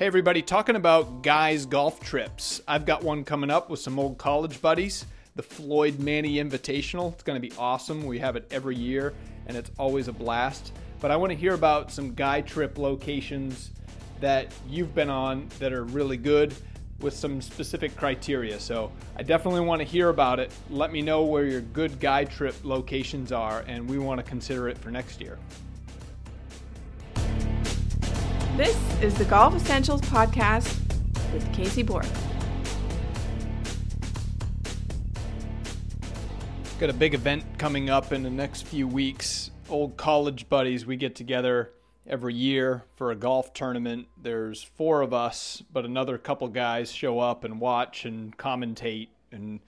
Hey, everybody, talking about guys' golf trips. I've got one coming up with some old college buddies, the Floyd Manny Invitational. It's going to be awesome. We have it every year, and it's always a blast. But I want to hear about some guy trip locations that you've been on that are really good with some specific criteria. So I definitely want to hear about it. Let me know where your good guy trip locations are, and we want to consider it for next year. This is the Golf Essentials Podcast with Casey Bourque. Got a big event coming up in the next few weeks. Old college buddies, we get together every year for a golf tournament. There's four of us, but another couple guys show up and watch and commentate, and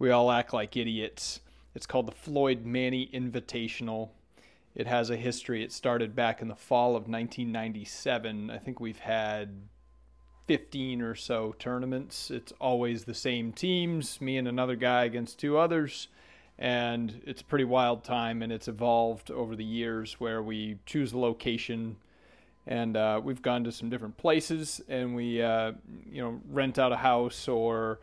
we all act like idiots. It's called the Floyd Manny Invitational. It has a history. It started back in the fall of 1997. I think we've had 15 or so tournaments. It's always the same teams, me and another guy against two others. And it's a pretty wild time, and it's evolved over the years where we choose a location, and uh, we've gone to some different places, and we, uh, you know, rent out a house or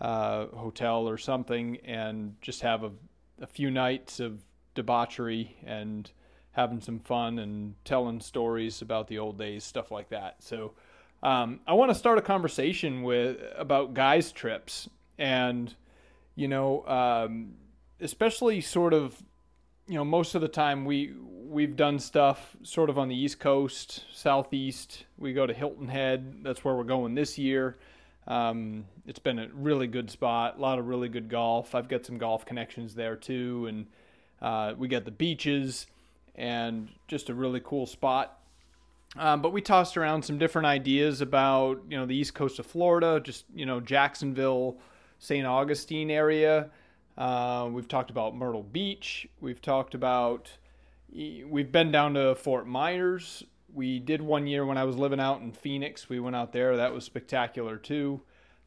uh, hotel or something, and just have a, a few nights of debauchery and having some fun and telling stories about the old days, stuff like that. So um, I want to start a conversation with about guys' trips, and you know, um, especially sort of, you know, most of the time we we've done stuff sort of on the East Coast, Southeast. We go to Hilton Head. That's where we're going this year. Um, it's been a really good spot, a lot of really good golf. I've got some golf connections there too, and uh, we got the beaches and just a really cool spot. Um, but we tossed around some different ideas about you know the east coast of Florida, just you know Jacksonville, St. Augustine area. Uh, we've talked about Myrtle Beach. We've talked about we've been down to Fort Myers. We did one year when I was living out in Phoenix. We went out there. That was spectacular too.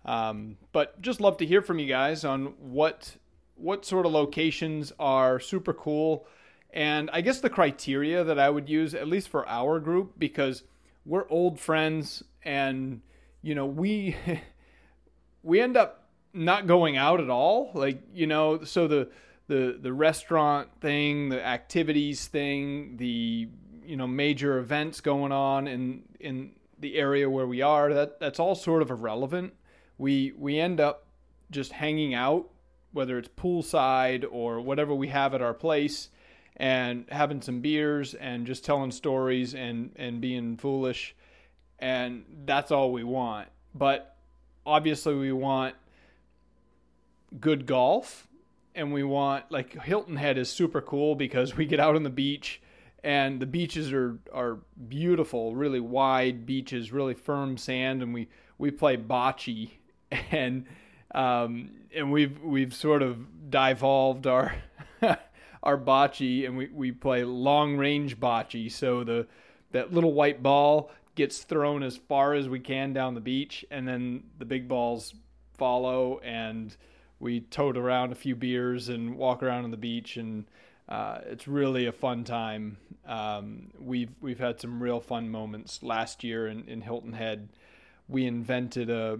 Um, but just love to hear from you guys on what what sort of locations are super cool and I guess the criteria that I would use, at least for our group, because we're old friends and, you know, we we end up not going out at all. Like, you know, so the the the restaurant thing, the activities thing, the you know, major events going on in in the area where we are, that that's all sort of irrelevant. We we end up just hanging out, whether it's poolside or whatever we have at our place and having some beers and just telling stories and and being foolish and that's all we want. But obviously we want good golf and we want like Hilton Head is super cool because we get out on the beach and the beaches are are beautiful really wide beaches really firm sand and we we play bocce. And um, and we've we've sort of devolved our our bocce and we, we play long range bocce. So the that little white ball gets thrown as far as we can down the beach, and then the big balls follow, and we tote around a few beers and walk around on the beach, and uh, it's really a fun time. Um, we've we've had some real fun moments last year in, in Hilton Head. We invented a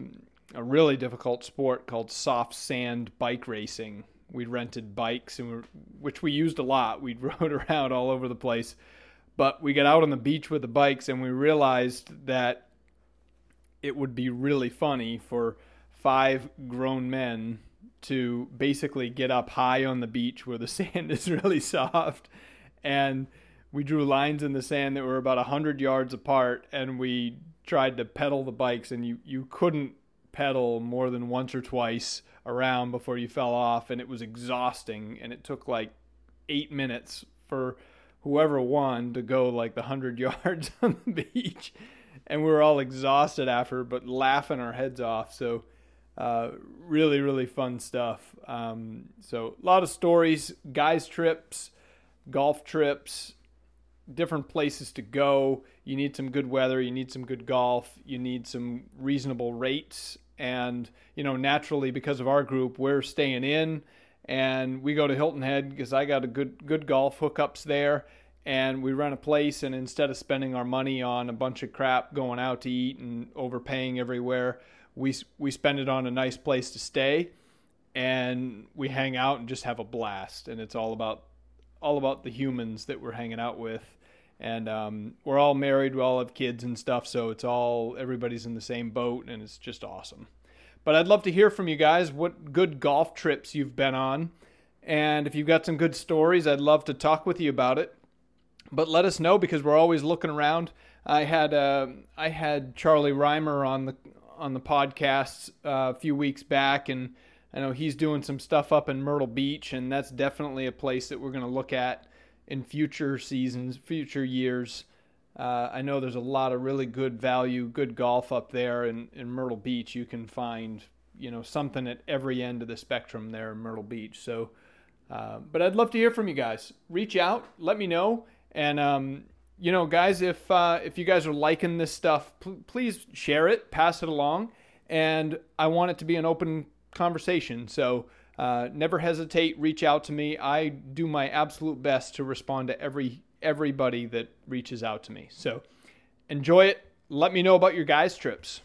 a really difficult sport called soft sand bike racing, we rented bikes and which we used a lot. We rode around all over the place, but we got out on the beach with the bikes and we realized that it would be really funny for five grown men to basically get up high on the beach where the sand is really soft. And we drew lines in the sand that were about 100 yards apart and we tried to pedal the bikes and you, you couldn't pedal more than once or twice around before you fell off and it was exhausting and it took like eight minutes for whoever won to go like the hundred yards on the beach. And we were all exhausted after but laughing our heads off. So uh, really really fun stuff. Um, so a lot of stories guys trips golf trips different places to go. You need some good weather you need some good golf you need some reasonable rates. And you know naturally because of our group we're staying in. And we go to Hilton Head because I got a good good golf hookups there. And we rent a place and instead of spending our money on a bunch of crap going out to eat and overpaying everywhere we we spend it on a nice place to stay. And we hang out and just have a blast. And it's all about all about the humans that we're hanging out with and um, we're all married we all have kids and stuff so it's all everybody's in the same boat and it's just awesome. But i'd love to hear from you guys what good golf trips you've been on. And if you've got some good stories i'd love to talk with you about it. But let us know because we're always looking around. I had uh, I had Charlie Rymer on the on the podcast uh, a few weeks back, and I know he's doing some stuff up in Myrtle Beach, and that's definitely a place that we're going to look at in future seasons, future years. Uh, I know there's a lot of really good value, good golf up there in, in Myrtle Beach. You can find you know something at every end of the spectrum there in Myrtle Beach. So, uh, but I'd love to hear from you guys. Reach out, let me know and um, you know, guys, if uh, if you guys are liking this stuff, please share it, pass it along, and I want it to be an open conversation. So uh, never hesitate, reach out to me. I do my absolute best to respond to every everybody that reaches out to me. So enjoy it. Let me know about your guys' trips.